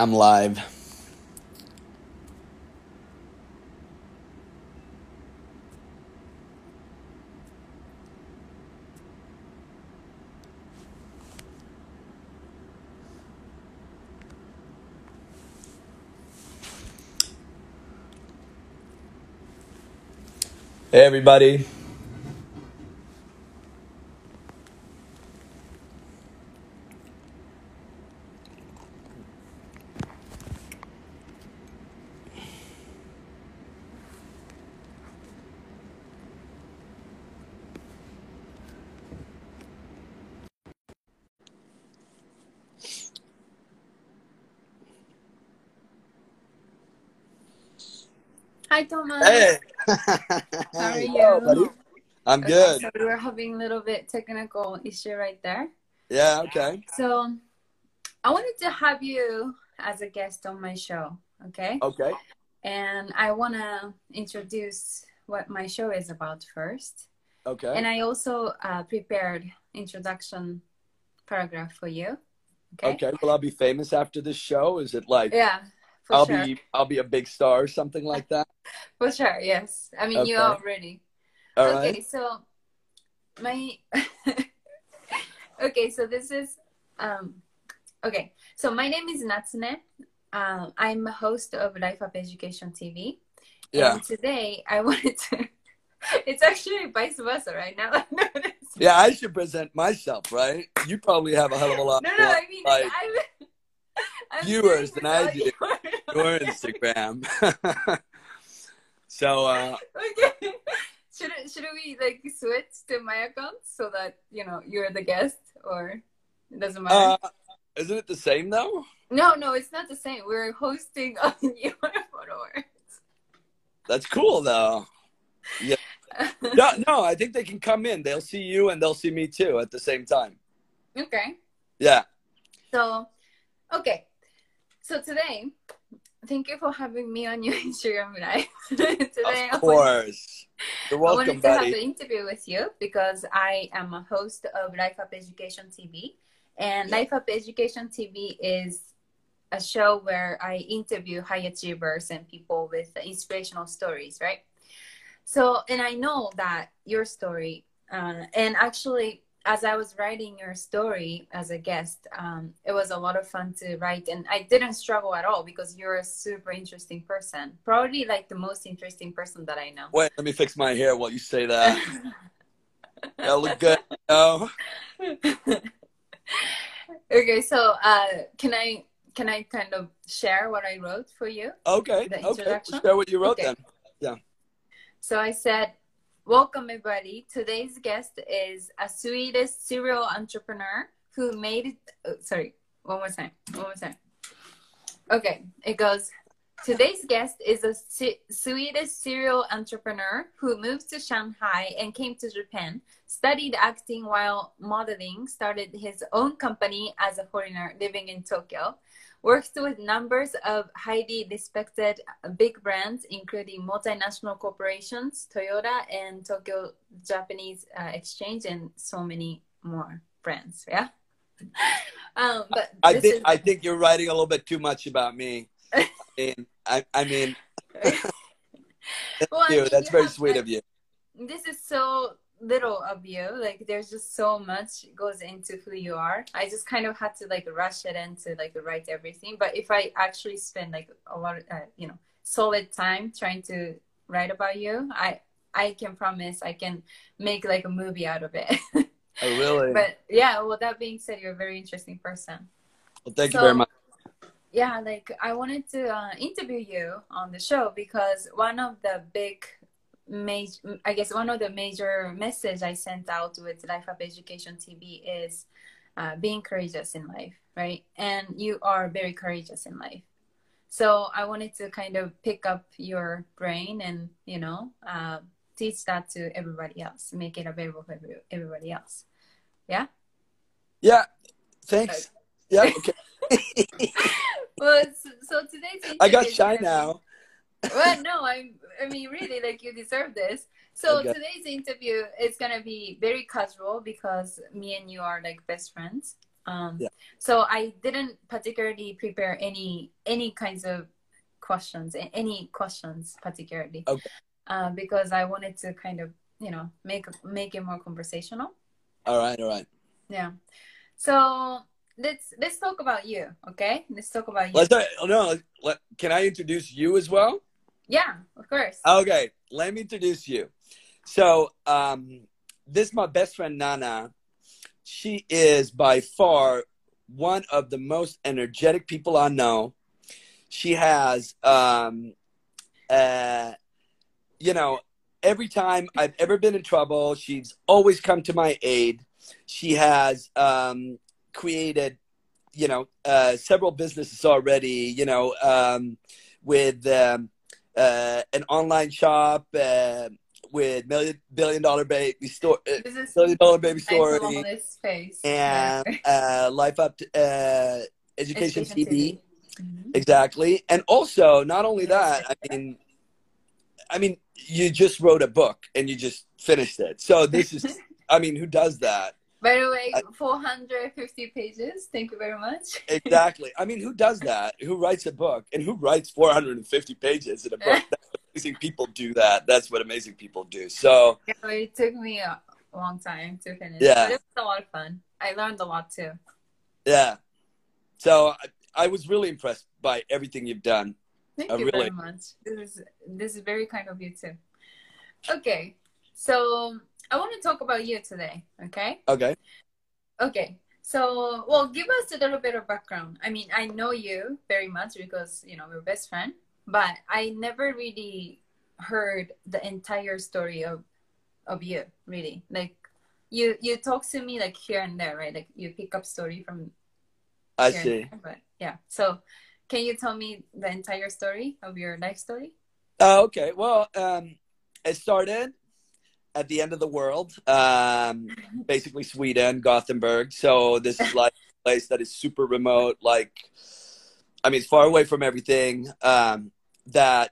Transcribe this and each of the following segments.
I'm live. Hey, everybody. Thomas. Hey. How are you? Hello. I'm Okay, good. so we were having a little bit technical issue right there. Yeah, okay. So I wanted to have you as a guest on my show, okay? Okay. And I want to introduce what my show is about first. Okay. And I also uh, prepared introduction paragraph for you. Okay. Okay. Will I be famous after this show? Is it like Yeah, for I'll sure. be I'll be a big star or something like that? For sure. Yes. I mean, you Okay. are already. All okay, right. so my okay, so this is um okay. So my name is Natsune. Um, I'm a host of Life Up Education TV. Yeah. And today I wanted to. It's actually vice versa right now. Yeah, I should present myself, right? You probably have a hell of a lot No, no. I mean, like I'm viewers than I do. on your Instagram. so uh okay. Should should we like switch to my account so that you know you're the guest or it doesn't matter? uh isn't it the same though? No, no, it's not the same. We're hosting on your followers. That's cool though. Yeah. no, no, I think they can come in. They'll see you and they'll see me too at the same time. okay. Yeah. So, okay. So today, thank you for having me on your Instagram live. today, Of course. You're welcome, I wanted to have an interview with you because I am a host of Life Up Education TV, and Life Up Education TV is a show where I interview high achievers and people with inspirational stories, right? So, and I know that your story, uh, and actually, as I was writing your story as a guest, um, it was a lot of fun to write, and I didn't struggle at all because you're a super interesting person, probably like the most interesting person that I know. Wait, let me fix my hair while you say that. that look good. Oh, okay, so uh, can I can I kind of share what I wrote for you? okay. Okay. Share what you wrote Okay. then. Yeah. So I said, "Welcome everybody. Today's guest is a Swedish serial entrepreneur who made it. Oh, sorry, one more time. One more time. Okay, it goes. Today's guest is a Swedish serial entrepreneur who moved to Shanghai and came to Japan, studied acting while modeling, started his own company as a foreigner living in Tokyo, worked with numbers of highly respected big brands, including multinational corporations, Toyota, and Tokyo Japanese uh, Exchange, and so many more brands. Yeah. Um, but I this think is- I think you're writing a little bit too much about me. I mean, I, I mean, Well, I you. mean, That's very sweet like, of you. this is so little of you like there's just so much goes into who you are i just kind of had to like rush it in to like write everything but if i actually spend like a lot of uh, you know solid time trying to write about you i i can promise i can make like a movie out of it Oh, really? but yeah well that being said you're a very interesting person well, thank you very much. yeah like i wanted to uh, interview you on the show because one of the big major i guess one of the major message i sent out with life up education tv is uh, being courageous in life right and you are very courageous in life so i wanted to kind of pick up your brain and you know uh, teach that to everybody else make it available for every- everybody else Yeah. Yeah. Thanks. Yeah. Okay. well so, so today's I got shy now. Well, no, I, I mean, really, like you deserve this. So Okay. today's interview is gonna be very casual because me and you are like best friends. Um, Yeah. So I didn't particularly prepare any any kinds of questions, any questions particularly, Okay. uh, because I wanted to kind of you know make make it more conversational. All right, all right. Yeah. So let's let's talk about you, okay? Let's talk about you. Let's no. Let, can I introduce you as well? Yeah, of course. Okay, let me introduce you. So, um, this is my best friend Nana. She is by far one of the most energetic people I know. She has, um, uh, you know, every time I've ever been in trouble, she's always come to my aid. She has um, created, you know, uh, several businesses already. You know, um, with um, uh, an online shop uh, with million billion dollar baby store, uh, this is billion dollar baby story, and uh, life up to uh, education, TV. Mhm. Exactly, and also not only that, I mean, I mean, you just wrote a book and you just finished it. So this is, I mean, who does that? By the way, I- 450 pages. Thank you very much. Exactly. I mean, who does that? Who writes a book and who writes 450 pages in a book? That's amazing people do that. That's what amazing people do. So Yeah, it took me a long time to finish. Yeah. But it was a lot of fun. I learned a lot too. yeah, so I, I was really impressed by everything you've done. Thank I you really- very much. This is this is very kind of you too. Okay, so I want to talk about you today. Okay. Okay. Okay. So, well, give us a little bit of background. I mean, I know you very much because you know we're best friend, but I never really heard the entire story of of you. Really, like you you talk to me like here and there, right? Like you pick up story from I here and see. there, but yeah. So, can you tell me the entire story of your life story? Oh, okay. Well, um, it started at the end of the world, um, basically Sweden, Gothenburg. So this is like a place that is super remote. Like, I mean, it's far away from everything um, that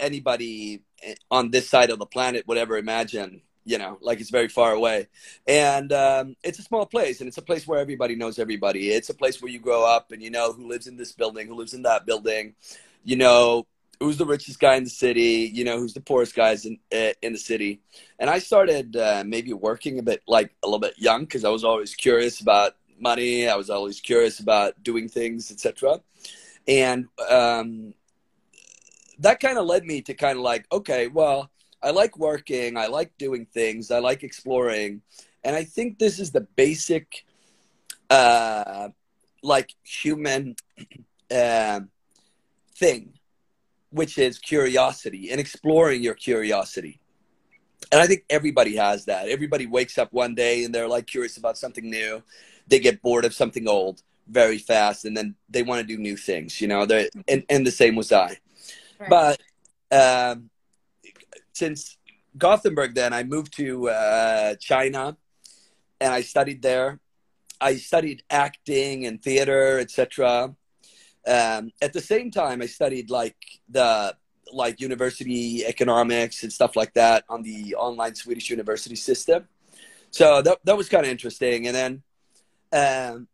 anybody on this side of the planet would ever imagine. You know, like it's very far away, and um, it's a small place, and it's a place where everybody knows everybody. It's a place where you grow up, and you know who lives in this building, who lives in that building. You know who's the richest guy in the city, you know, who's the poorest guys in uh, in the city. And I started uh, maybe working a bit like a little bit young because I was always curious about money. I was always curious about doing things, etc. And um, that kind of led me to kind of like, okay, well, I like working, I like doing things, I like exploring, and I think this is the basic, uh, like human uh, thing which is curiosity and exploring your curiosity. And I think everybody has that. Everybody wakes up one day and they're like curious about something new. They get bored of something old very fast and then they want to do new things, you know. They and, and the same was I. Right. But um, since Gothenburg then I moved to uh, China and I studied there. I studied acting and theater, etc um, at the same time i studied like the like university economics and stuff like that on the online swedish university system. So that, that was kind of interesting. And then um,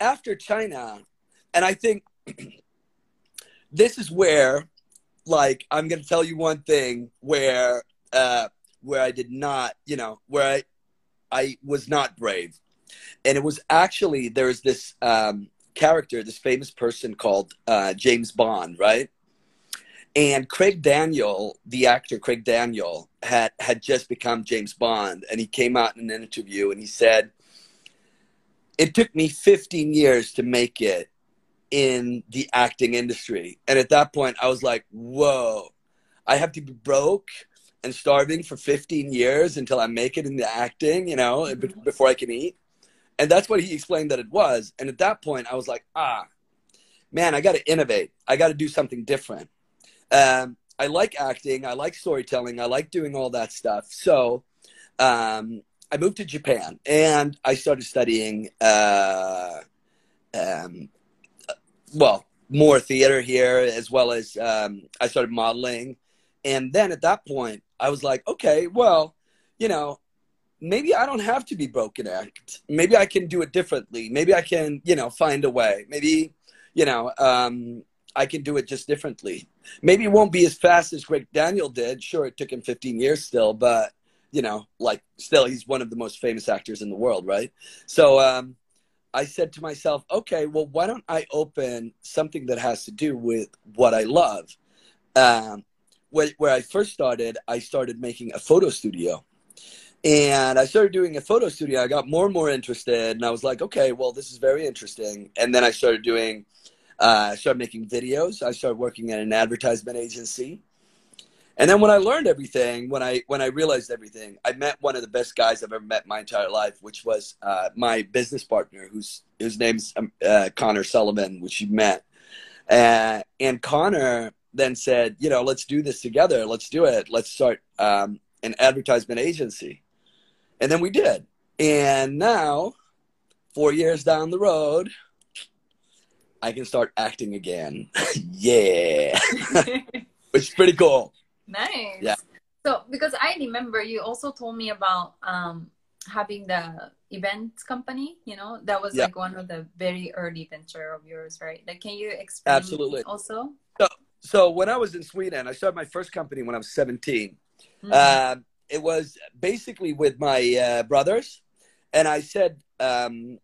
after china and i think this is where like i'm going to tell you one thing where uh, where i did not you know where i i was not brave. And it was actually there's this um, character, this famous person called uh, James Bond, right? And Craig Daniel, the actor Craig Daniel, had had just become James Bond, and he came out in an interview and he said, "It took me 15 years to make it in the acting industry," and at that point, I was like, "Whoa, I have to be broke." And starving for 15 years until I make it in the acting, you know, before I can eat and that's what he explained that it was. And at that point i was like ah man i got to innovate. I got to do something different. Um, i like acting. I like storytelling. I like doing all that stuff. So um, i moved to japan and i started studying uh, um, well more theater here as well as um, i started modeling. And then at that point i was like okay well you know maybe I don't have to be broken act. Maybe I can do it differently. Maybe I can, you know, find a way. Maybe, you know, um, I can do it just differently. Maybe it won't be as fast as Greg Daniel did. Sure, it took him 15 years still, but you know, like still he's one of the most famous actors in the world, right? So um, I said to myself, okay, well, why don't I open something that has to do with what I love? Um, where, where I first started, I started making a photo studio. And I started doing a photo studio. I got more and more interested, and I was like, okay, well, this is very interesting. And then I started doing, uh, I started making videos. I started working at an advertisement agency. And then when I learned everything, when I when I realized everything, I met one of the best guys I've ever met my entire life, which was uh, my business partner, whose whose name's um, uh, Connor Sullivan, which you met. Uh, and Connor then said, you know, let's do this together. Let's do it. Let's start um, an advertisement agency. And then we did. And now, four years down the road, I can start acting again. yeah. Which is pretty cool. Nice. Yeah. So because I remember you also told me about um having the event company, you know, that was Yeah. like one of the very early venture of yours, right? Like can you explain Absolutely. also? So so when I was in Sweden, I started my first company when I was 17. Mhm. Um, it was basically with my uh, brothers, and I said, um,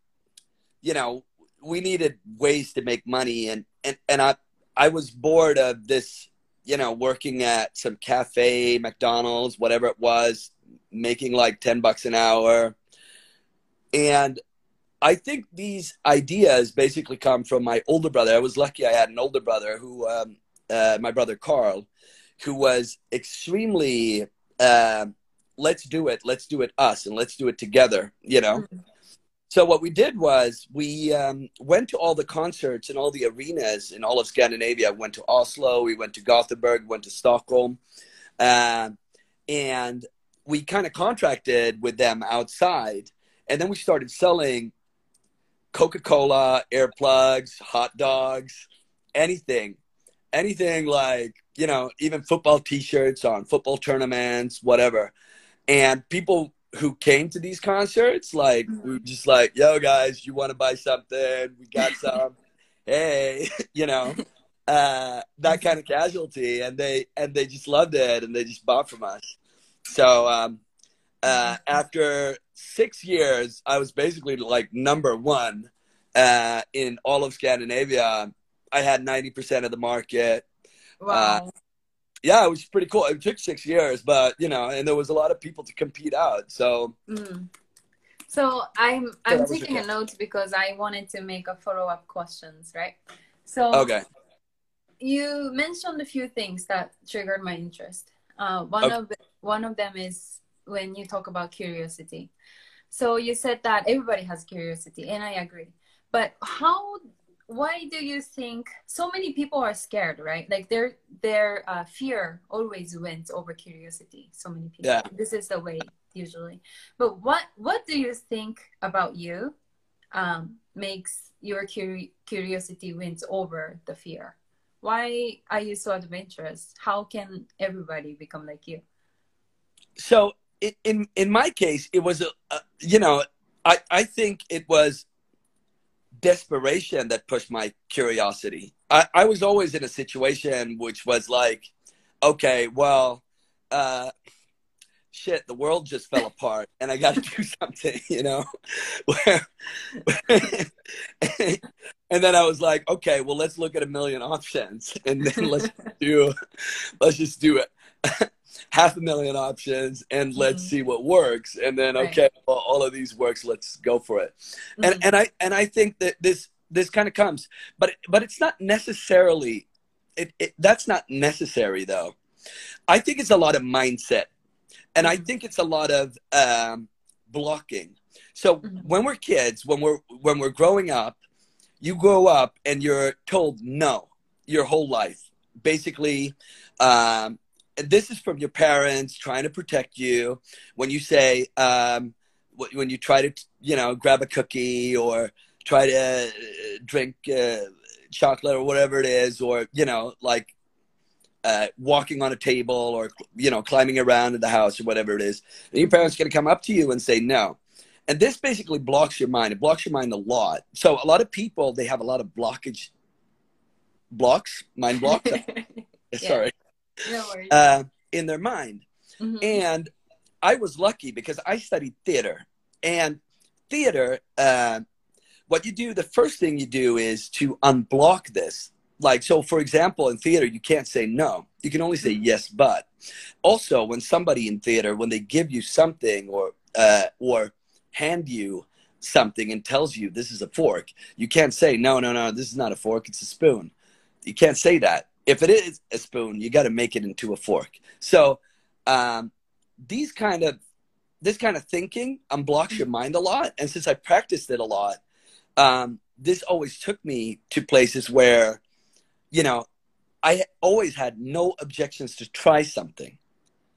you know, we needed ways to make money, and and and I I was bored of this, you know, working at some cafe, McDonald's, whatever it was, making like ten bucks an hour, and I think these ideas basically come from my older brother. I was lucky I had an older brother who, um, uh, my brother Carl, who was extremely uh, let's do it let's do it us and let's do it together you know? Mhm. so what we did was we um, went to all the concerts and all the arenas in all of scandinavia. We went to oslo we went to gothenburg went to stockholm uh, and we kind of contracted with them outside. And then we started selling coca-cola earplugs hot dogs anything anything like you know even football t-shirts on football tournaments whatever. And people who came to these concerts like we were just like yo guys you want to buy something? We got some. Hey you know? Uh that kind of casualty. And they and they just loved it and they just bought from us. So um uh after six years i was basically like number one uh in all of scandinavia i had 90% of the market Wow. yeah, it was pretty cool. It took six years, but you know, and there was a lot of people to compete out. So Mm. So I'm I'm taking a note because I wanted to make a follow up questions, right? So okay, you mentioned a few things that triggered my interest. Uh, one Okay. of the, one of them is when you talk about curiosity. So you said that everybody has curiosity, and I agree. But how? Why do you think so many people are scared? Right, like their their uh, fear always wins over curiosity. So many people. Yeah. This is the way usually. But what what do you think about you um, makes your curi- curiosity wins over the fear? why are you so adventurous? How can everybody become like you? so in in, in my case, it was a, a you know, I I think it was desperation that pushed my curiosity. I I was always in a situation which was like, okay, well, uh, shit, the world just fell apart, and I got to do something, you know. And then I was like, okay, well, let's look at a million options, and then let's do, let's just do it, half a million options, and let's Mhm. see what works, and then Right. okay, well, all of these works, let's go for it and Mhm. and I and I think that this this kind of comes, but but it's not necessarily it, it that's not necessary though. I think it's a lot of mindset, and I Mhm. think it's a lot of um, blocking. So Mhm. when we're kids, when we're when we're growing up, you grow up and you're told no your whole life. Basically, um, and this is from your parents trying to protect you. When you say um, when you try to you know grab a cookie or try to uh, drink uh, chocolate or whatever it is or you know like uh, walking on a table or you know climbing around in the house or whatever it is and your parents going to come up to you and say no. And this basically blocks your mind. It blocks your mind a lot. So a lot of people they have a lot of blockage blocks mind blocks. Sorry no worries. uh, in their mind Mhm. and I was lucky because I studied theater. And theater, uh, what you do, the first thing you do is to unblock this. Like, so for example, in theater, you can't say no. You can only say yes, but. Also, when somebody in theater, when they give you something or, uh, or hand you something and tells you this is a fork, you can't say, no, no, no, this is not a fork, it's a spoon. You can't say that. If it is a spoon, you got to make it into a fork. So, um, these kind of this kind of thinking unblocks your mind a lot. And since i practiced it a lot um, this always took me to places where you know i always had no objections to try something.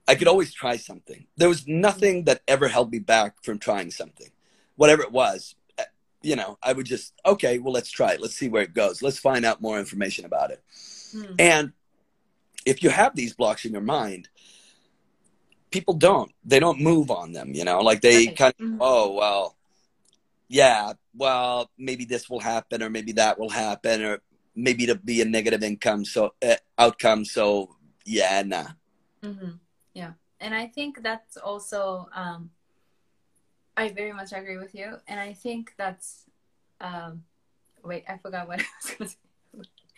I could always try something. There was nothing that ever held me back from trying something. Whatever it was uh, you know i would just okay well let's try it. Let's see where it goes. Let's find out more information about it Hmm. and if you have these blocks in your mind, people don't. They don't move on them, you know? Like they Right. kind of, Mhm. oh, well, yeah, well, maybe this will happen or maybe that will happen or maybe it'll be a negative income so uh, outcome so yeah, nah. hmm Yeah, and I think that's also um, I very much agree with you, and I think that's um, wait, I forgot what I was going to say.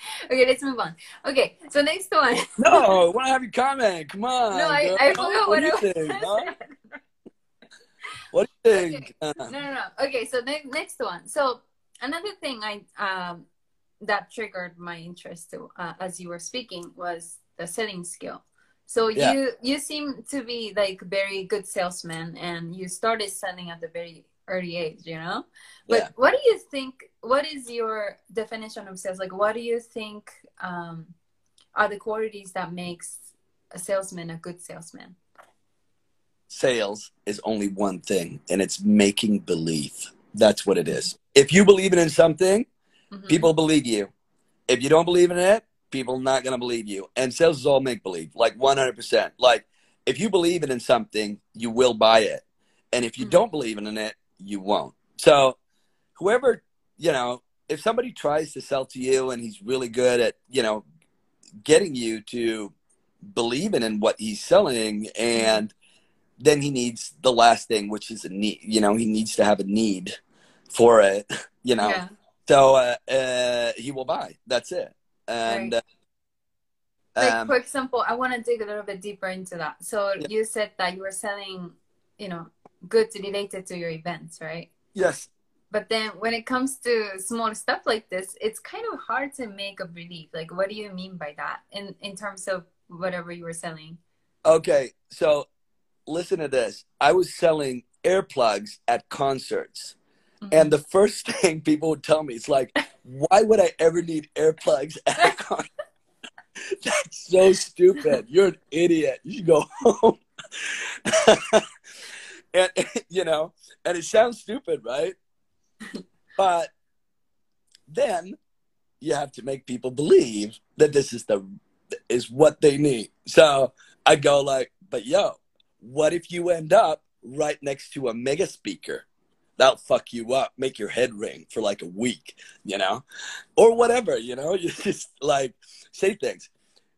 okay, let's move on. Okay, so next one. No, I want to have you comment. Come on. no, I, girl. I forgot what what I was think? huh? What do you think? no, Uh, no, no. Okay, so ne- next one. So another thing I um that triggered my interest uh, as you were speaking was the selling skill. So Yeah. you you seem to be like very good salesman, and you started selling at a very early age, you know. But Yeah. what do you think? What is your definition of sales? Like, what do you think um, are the qualities that makes a salesman a good salesman? sales is only one thing, and it's making believe. That's what it is. If you believe in something, Mhm. people believe you. If you don't believe in it, people not gonna believe you. And sales is all make believe, like one hundred percent. Like if you believe in something, you will buy it, and if you Mhm. don't believe in it, you won't. So whoever you know, if somebody tries to sell to you and he's really good at you know getting you to believe in, in what he's selling and then he needs the last thing which is a need you know he needs to have a need for it you know Yeah. so uh, uh, he will buy. That's it. And Like, uh, um, for example, I want to dig a little bit deeper into that. So Yeah. you said that you were selling, you know, goods related to your events, right? yes, But then when it comes to small stuff like this, it's kind of hard to make a belief. Like, what do you mean by that in in terms of whatever you were selling? okay. So listen to this. I was selling earplugs at concerts, Mhm. and the first thing people would tell me is like, "Why would I ever need earplugs at a concert?" That's so stupid. You're an idiot. You should go home. and you know, and it sounds stupid, right? But then you have to make people believe that this is the is what they need. So I go like, but yo, what if you end up right next to a mega speaker? That'll fuck you up, make your head ring for like a week, you know, or whatever, you know. You just like say things,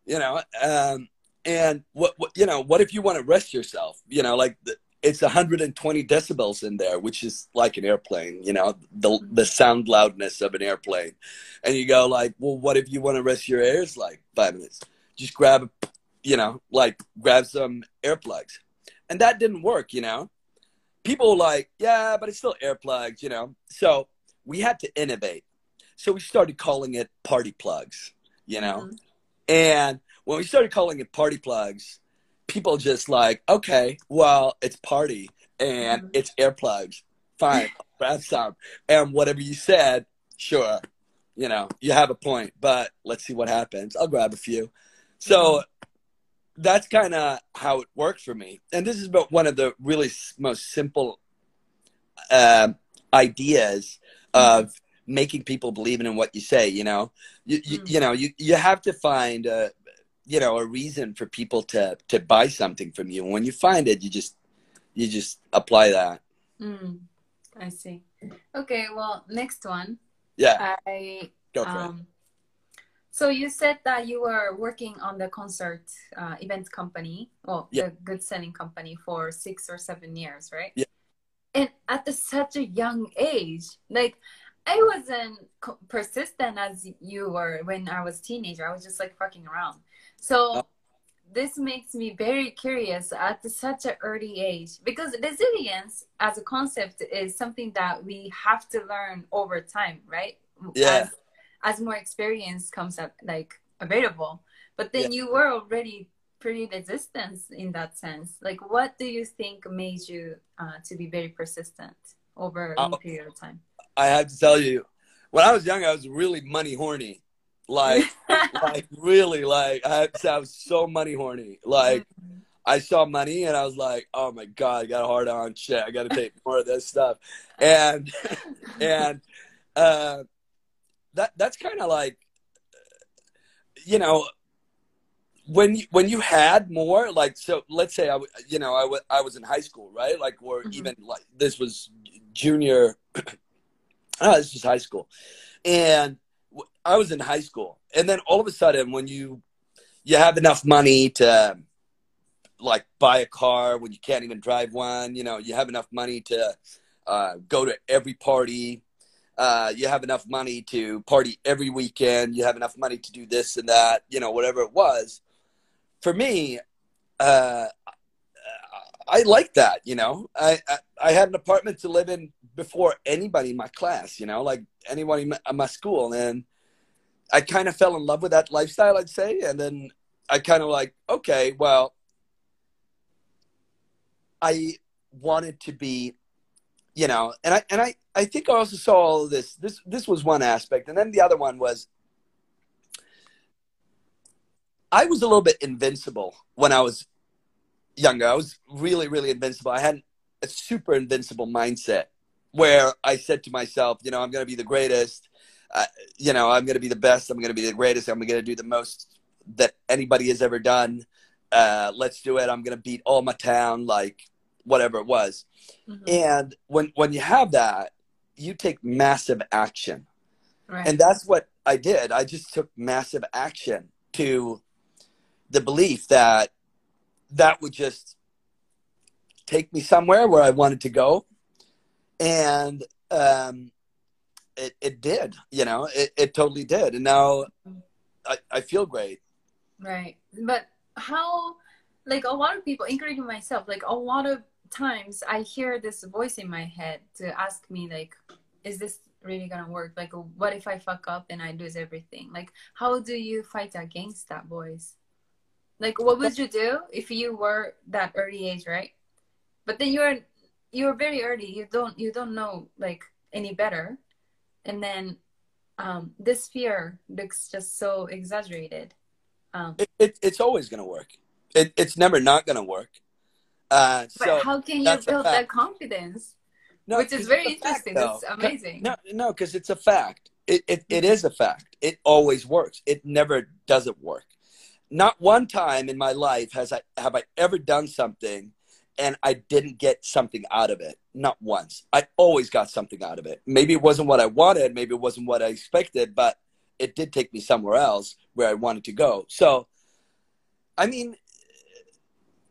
you know. Um, and what, what you know, what if you want to rest yourself? You know, like the, it's 120 decibels in there, which is like an airplane, you know, the the sound loudness of an airplane. And you go like, well, what if you want to rest your ears like five minutes? Just grab, you know, like grab some earplugs, and that didn't work, you know. People were like, yeah, but it's still earplugs, you know. So we had to innovate. So we started calling it party plugs, you know. Mhm. And when we started calling it party plugs, people just like, okay, well, it's party and Mhm. it's earplugs. Fine, grab some. And whatever you said, sure, you know, you have a point, but let's see what happens. I'll grab a few. So that's kind of how it worked for me. And this is about one of the really most simple um ideas of making people believe in what you say, you know. You, Mm. you know, you, you have to find uh, you know a reason for people to to buy something from you and when you find it you just you just apply that Mm, I see. Okay, well, next one. yeah I go for it um. So you said that you were working on the concert uh, event company, well, Yeah. the good selling company for six or seven years, right? Yeah. And at the, such a young age, like I wasn't persistent as you were when I was teenager. I was just like fucking around. So Oh. this makes me very curious at such an early age because resilience as a concept is something that we have to learn over time, right? Yeah. As, as more experience comes up like available. But then you were already pretty resistant in that sense. Like what do you think made you uh, to be very persistent over a Oh. period of time? i have to tell you when i was young i was really money horny like like really like I, I was so money horny like I saw money and I was like, oh my god, I got a hard on shit. I got to take more of this stuff, and and uh, that that's kind of like, you know, when you, when you had more like so. Let's say I you know I wa- I was in high school, right? Like or Mhm. even like this was junior. oh, this was high school, and w- I was in high school, and then all of a sudden when you you have enough money to like buy a car when you can't even drive one. You know, you have enough money to uh, go to every party. Uh, you have enough money to party every weekend. You have enough money to do this and that. You know, whatever it was. For me, uh, I like that. You know, I, I I had an apartment to live in before anybody in my class. You know, like anyone in my, in my school, and I kind of fell in love with that lifestyle. I'd say, and then I kind of like, okay, well, I wanted to be, you know, and I and I I think I also saw all this. This this was one aspect, and then the other one was I was a little bit invincible when I was younger. I was really really invincible. I had a super invincible mindset where I said to myself, you know, I'm going to be the greatest. Uh, you know, I'm going to be the best. I'm going to be the greatest. I'm going to do the most that anybody has ever done. Uh, let's do it. I'm going to beat all my town, like whatever it was. Mhm. And when when you have that, you take massive action, Right. and that's what I did. I just took massive action to the belief that that would just take me somewhere where I wanted to go, and um, it it did. You know, it it totally did, and now I, I feel great. Right. But how, like a lot of people, including myself, like a lot of times I hear this voice in my head to ask me, like, is this really gonna work? Like, what if I fuck up and I lose everything? Like, how do you fight against that voice? Like, what would you do if you were that early age, right? But then you're you're very early. You don't you don't know like any better, and then um, this fear looks just so exaggerated. Um, It, it it's always going to work. It, it's never not going to work. Uh, But so how can you build that confidence? no, Which is very it's fact, interesting. though. That's amazing. No, no, because it's a fact. It, it it is a fact. It always works. It never doesn't work. Not one time in my life has I have I ever done something and I didn't get something out of it. Not once. I always got something out of it. Maybe it wasn't what I wanted. Maybe it wasn't what I expected, but it did take me somewhere else where I wanted to go. So, I mean,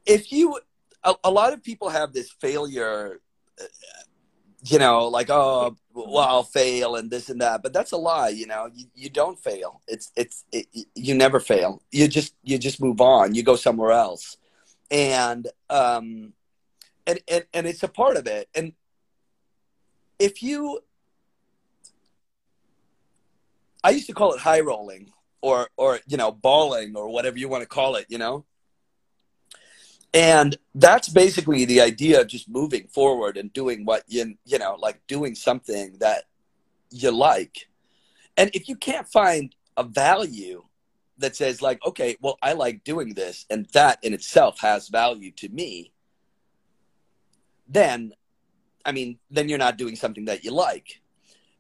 if you, a, a lot of people have this failure, uh, you know, like, oh, well, I'll fail and this and that, but that's a lie. You know, you, you don't fail. It's, it's, it, you never fail. You just, you just move on. You go somewhere else. And, um, and, and, and it's a part of it. And if you, I used to call it high rolling or, or, you know, balling or whatever you want to call it, you know? And that's basically the idea of just moving forward and doing what you, you know, like doing something that you like. And if you can't find a value that says like, okay, well, I like doing this and that in itself has value to me, then, I mean, then you're not doing something that you like.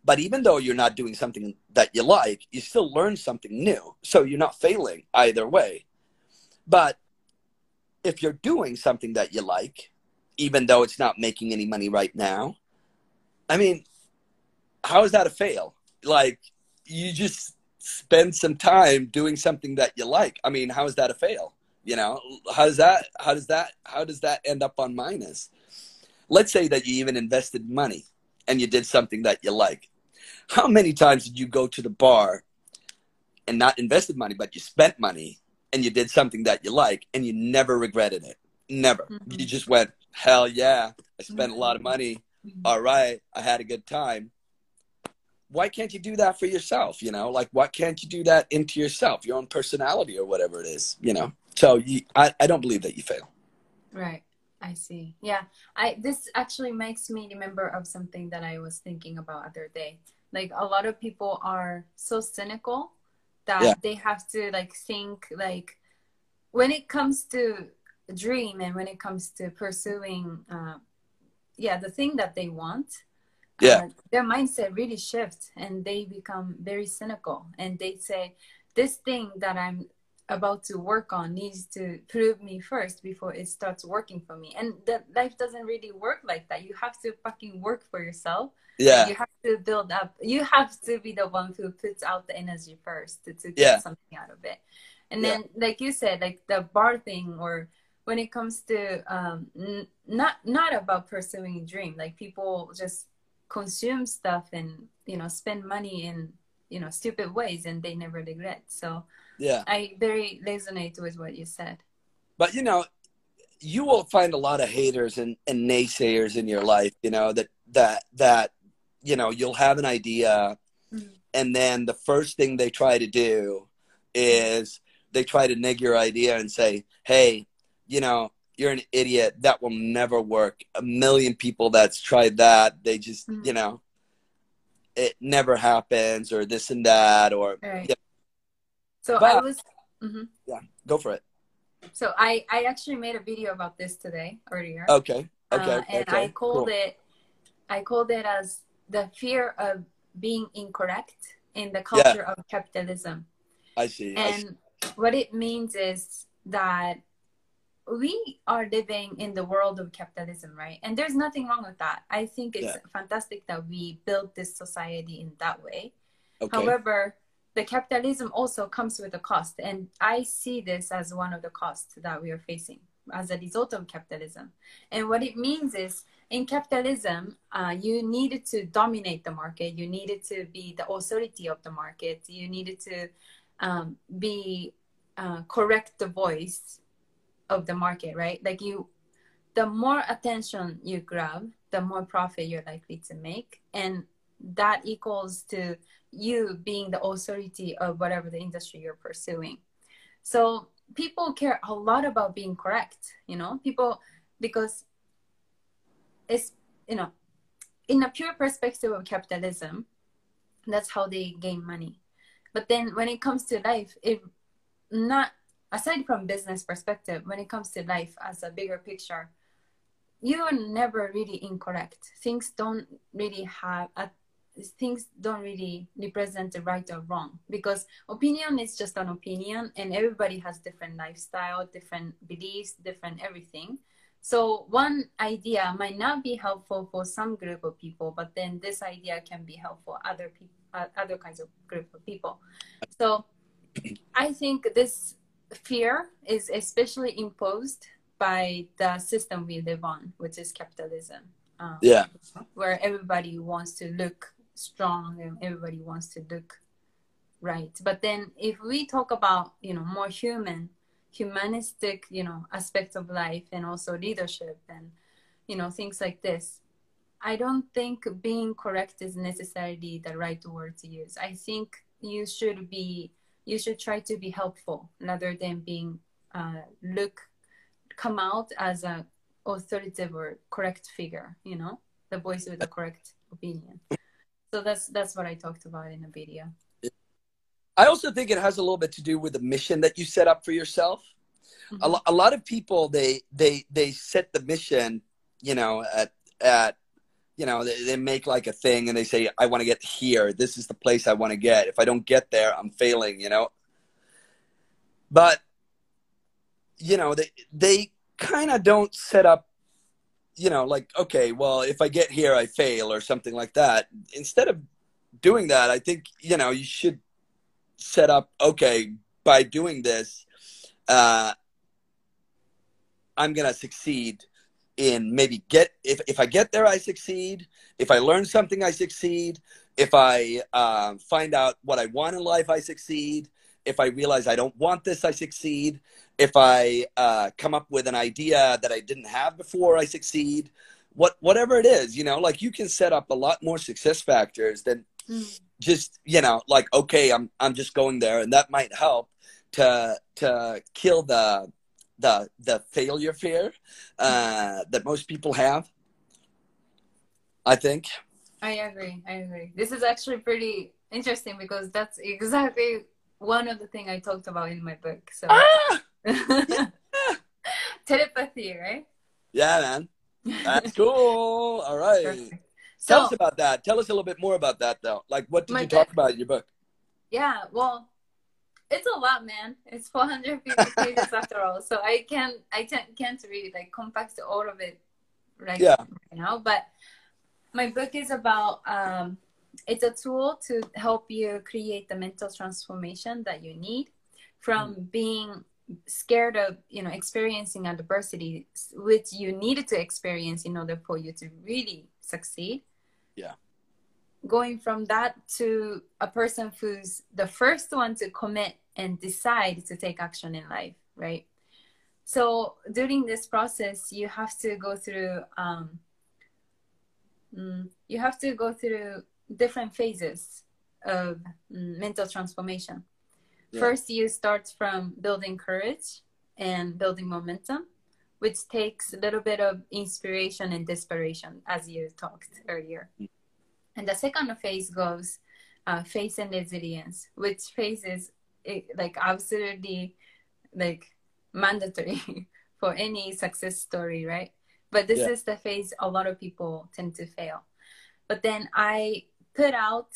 But even though you're not doing something that you like, you still learn something new. So you're not failing either way. But if you're doing something that you like, even though it's not making any money right now, I mean, how is that a fail? Like, you just spend some time doing something that you like. I mean, how is that a fail? You know, how does that, how does that, how does that end up on minus? Let's say that you even invested money and you did something that you like. How many times did you go to the bar and not invested money, but you spent money and you did something that you like and you never regretted it? Never. Mm-hmm. You just went, hell yeah, I spent mm-hmm. a lot of money. Mm-hmm. All right, I had a good time. Why can't you do that for yourself? You know, like why can't you do that into yourself, your own personality or whatever it is? You know, so you, I, I don't believe that you fail. Right. I see. Yeah. I this actually makes me remember of something that I was thinking about other day. Like a lot of people are so cynical that yeah. they have to like think like when it comes to a dream and when it comes to pursuing uh, yeah the thing that they want yeah uh, their mindset really shifts and they become very cynical and they say this thing that i'm about to work on needs to prove me first before it starts working for me. And that life doesn't really work like that. You have to fucking work for yourself. Yeah. You have to build up. You have to be the one who puts out the energy first to, to get yeah. something out of it. And then, yeah. like you said, like the bar thing, or when it comes to um, n- not not about pursuing a dream, like people just consume stuff and you know spend money in you know stupid ways, and they never regret. So yeah. I very resonate with what you said. But you know, you will find a lot of haters and, and naysayers in your life, you know, that that that you know, you'll have an idea mm-hmm. and then the first thing they try to do is they try to neg your idea and say, Hey, you know, you're an idiot. That will never work. A million people that's tried that, they just, mm-hmm. you know, it never happens or this and that or right. know, so but, I was. Mm-hmm. Yeah, go for it. So I I actually made a video about this today earlier. Okay. Okay. Uh, and okay. I called cool. it. I called it as the fear of being incorrect in the culture yeah. of capitalism. I see. And I see. what it means is that we are living in the world of capitalism, right? And there's nothing wrong with that. I think it's yeah. fantastic that we built this society in that way. Okay. However, the capitalism also comes with a cost. And I see this as one of the costs that we are facing as a result of capitalism. And what it means is in capitalism, uh, you needed to dominate the market, you needed to be the authority of the market, you needed to um, be uh, correct the voice of the market, right? Like you, the more attention you grab, the more profit you're likely to make. And that equals to you being the authority of whatever the industry you're pursuing. So people care a lot about being correct, you know, people, because it's, you know, in a pure perspective of capitalism, that's how they gain money. But then when it comes to life, it not aside from business perspective, when it comes to life as a bigger picture, you are never really incorrect. Things don't really have a things don't really represent the right or wrong because opinion is just an opinion and everybody has different lifestyle different beliefs different everything so one idea might not be helpful for some group of people but then this idea can be helpful other people uh, other kinds of group of people so i think this fear is especially imposed by the system we live on which is capitalism. Um, yeah. Where everybody wants to look strong and everybody wants to look right. But then if we talk about you know more human humanistic you know aspects of life and also leadership and you know things like this i don't think being correct is necessarily the right word to use. I think you should be you should try to be helpful rather than being uh, look come out as a authoritative or correct figure you know the voice with the correct opinion so that's that's what I talked about in the video. I also think it has a little bit to do with the mission that you set up for yourself. Mm-hmm. A, lo- a lot of people they they they set the mission, you know, at at you know they, they make like a thing and they say I want to get here. This is the place I want to get. If I don't get there, I'm failing. You know. But you know, they they kind of don't set up, you know, like okay, well, if I get here, I fail or something like that. Instead of doing that, I think you know you should set up okay by doing this. Uh, I'm gonna succeed in maybe get if if I get there, I succeed. If I learn something, I succeed. If I uh, find out what I want in life, I succeed. If I realize I don't want this, I succeed. If I uh, come up with an idea that I didn't have before, I succeed. What whatever it is, you know, like you can set up a lot more success factors than mm. just you know, like okay, I'm I'm just going there, and that might help to to kill the the the failure fear uh, that most people have. I think. I agree. I agree. This is actually pretty interesting because that's exactly one of the things I talked about in my book. So ah! telepathy, right? Yeah, man. That's cool. All right. Perfect. Tell so, us about that. Tell us a little bit more about that, though. Like, what did you talk book, about in your book? Yeah, well, it's a lot, man. It's 450 pages after all, so I can I can't read like compact all of it right, yeah. now. But my book is about um, it's a tool to help you create the mental transformation that you need from mm. being scared of you know experiencing adversity which you needed to experience in order for you to really succeed yeah going from that to a person who's the first one to commit and decide to take action in life, right? So during this process, you have to go through um, mm, you have to go through different phases of mm, mental transformation. Yeah. First, you start from building courage and building momentum, which takes a little bit of inspiration and desperation, as you talked earlier. Mm. And the second phase goes uh, faith and resilience, which phase is like absolutely like mandatory for any success story, right? But this yeah. is the phase a lot of people tend to fail. But then I put out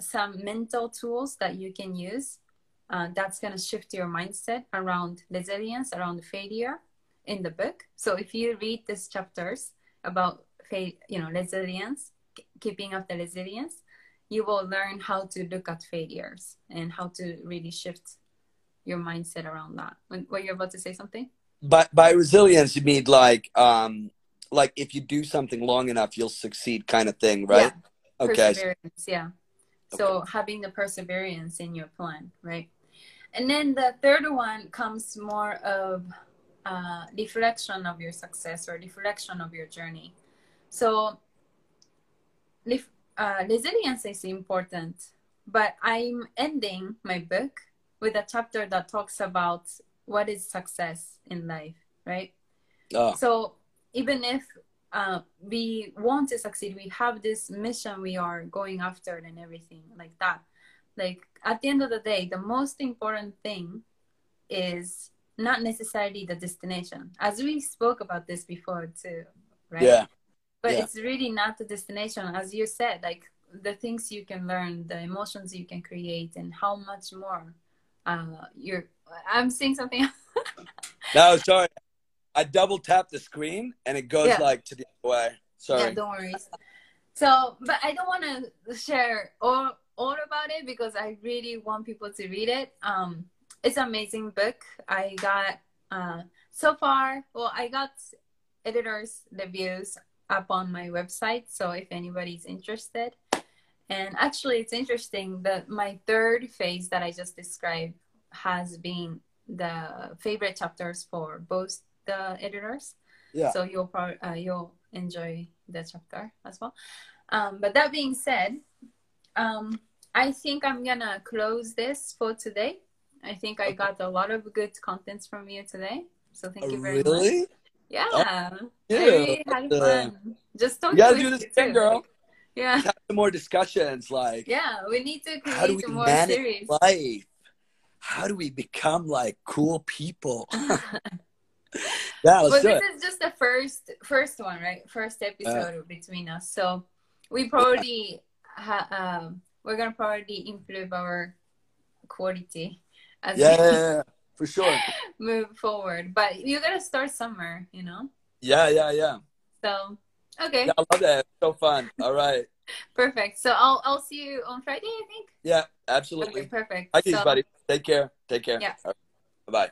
some mental tools that you can use uh, that's going to shift your mindset around resilience, around failure in the book. So if you read these chapters about fa- you know resilience, keeping up the resilience, you will learn how to look at failures and how to really shift your mindset around that. When, were you about to say something? By by resilience, you mean like um like if you do something long enough, you'll succeed, kind of thing, right? Yeah. Okay. Perseverance, yeah. So okay. having the perseverance in your plan, right? And then the third one comes more of uh, reflection of your success or reflection of your journey. So uh, resilience is important, but I'm ending my book with a chapter that talks about what is success in life, right? Oh. So even if uh, we want to succeed, we have this mission we are going after and everything like that. Like at the end of the day, the most important thing is not necessarily the destination, as we spoke about this before too, right? Yeah but yeah. it's really not the destination as you said like the things you can learn the emotions you can create and how much more uh you're i'm seeing something no sorry. I double tap the screen and it goes yeah. like to the other way. Sorry. Yeah, don't worry. So but i don't want to share all all about it because i really want people to read it. Um it's an amazing book. I got uh so far well i got editors reviews up on my website. So if anybody's interested, and actually, it's interesting that my third phase that I just described has been the favorite chapters for both the editors. Yeah. So you'll probably uh, you'll enjoy the chapter as well. Um, but that being said, um, I think I'm gonna close this for today. I think I got a lot of good contents from you today. So thank you very really? much. Yeah. Yeah. I really uh. Just talking. You gotta do this again, girl. Yeah. Have some more discussions, like. Yeah, we need to create how do we more manage series. life? How do we become like cool people? yeah, let's but do this it. is just the first first one, right? First episode uh, between us. So we probably ha- um, we're gonna probably improve our quality. As yeah, for sure. move forward. But you gotta start somewhere, you know. Yeah, yeah, yeah. So okay, Yeah, I love that. So fun. All right. perfect. So I'll I'll see you on Friday, I think. Yeah, Okay, absolutely. perfect. Hi, So- buddy. Take care. Take care. Yeah. Bye bye.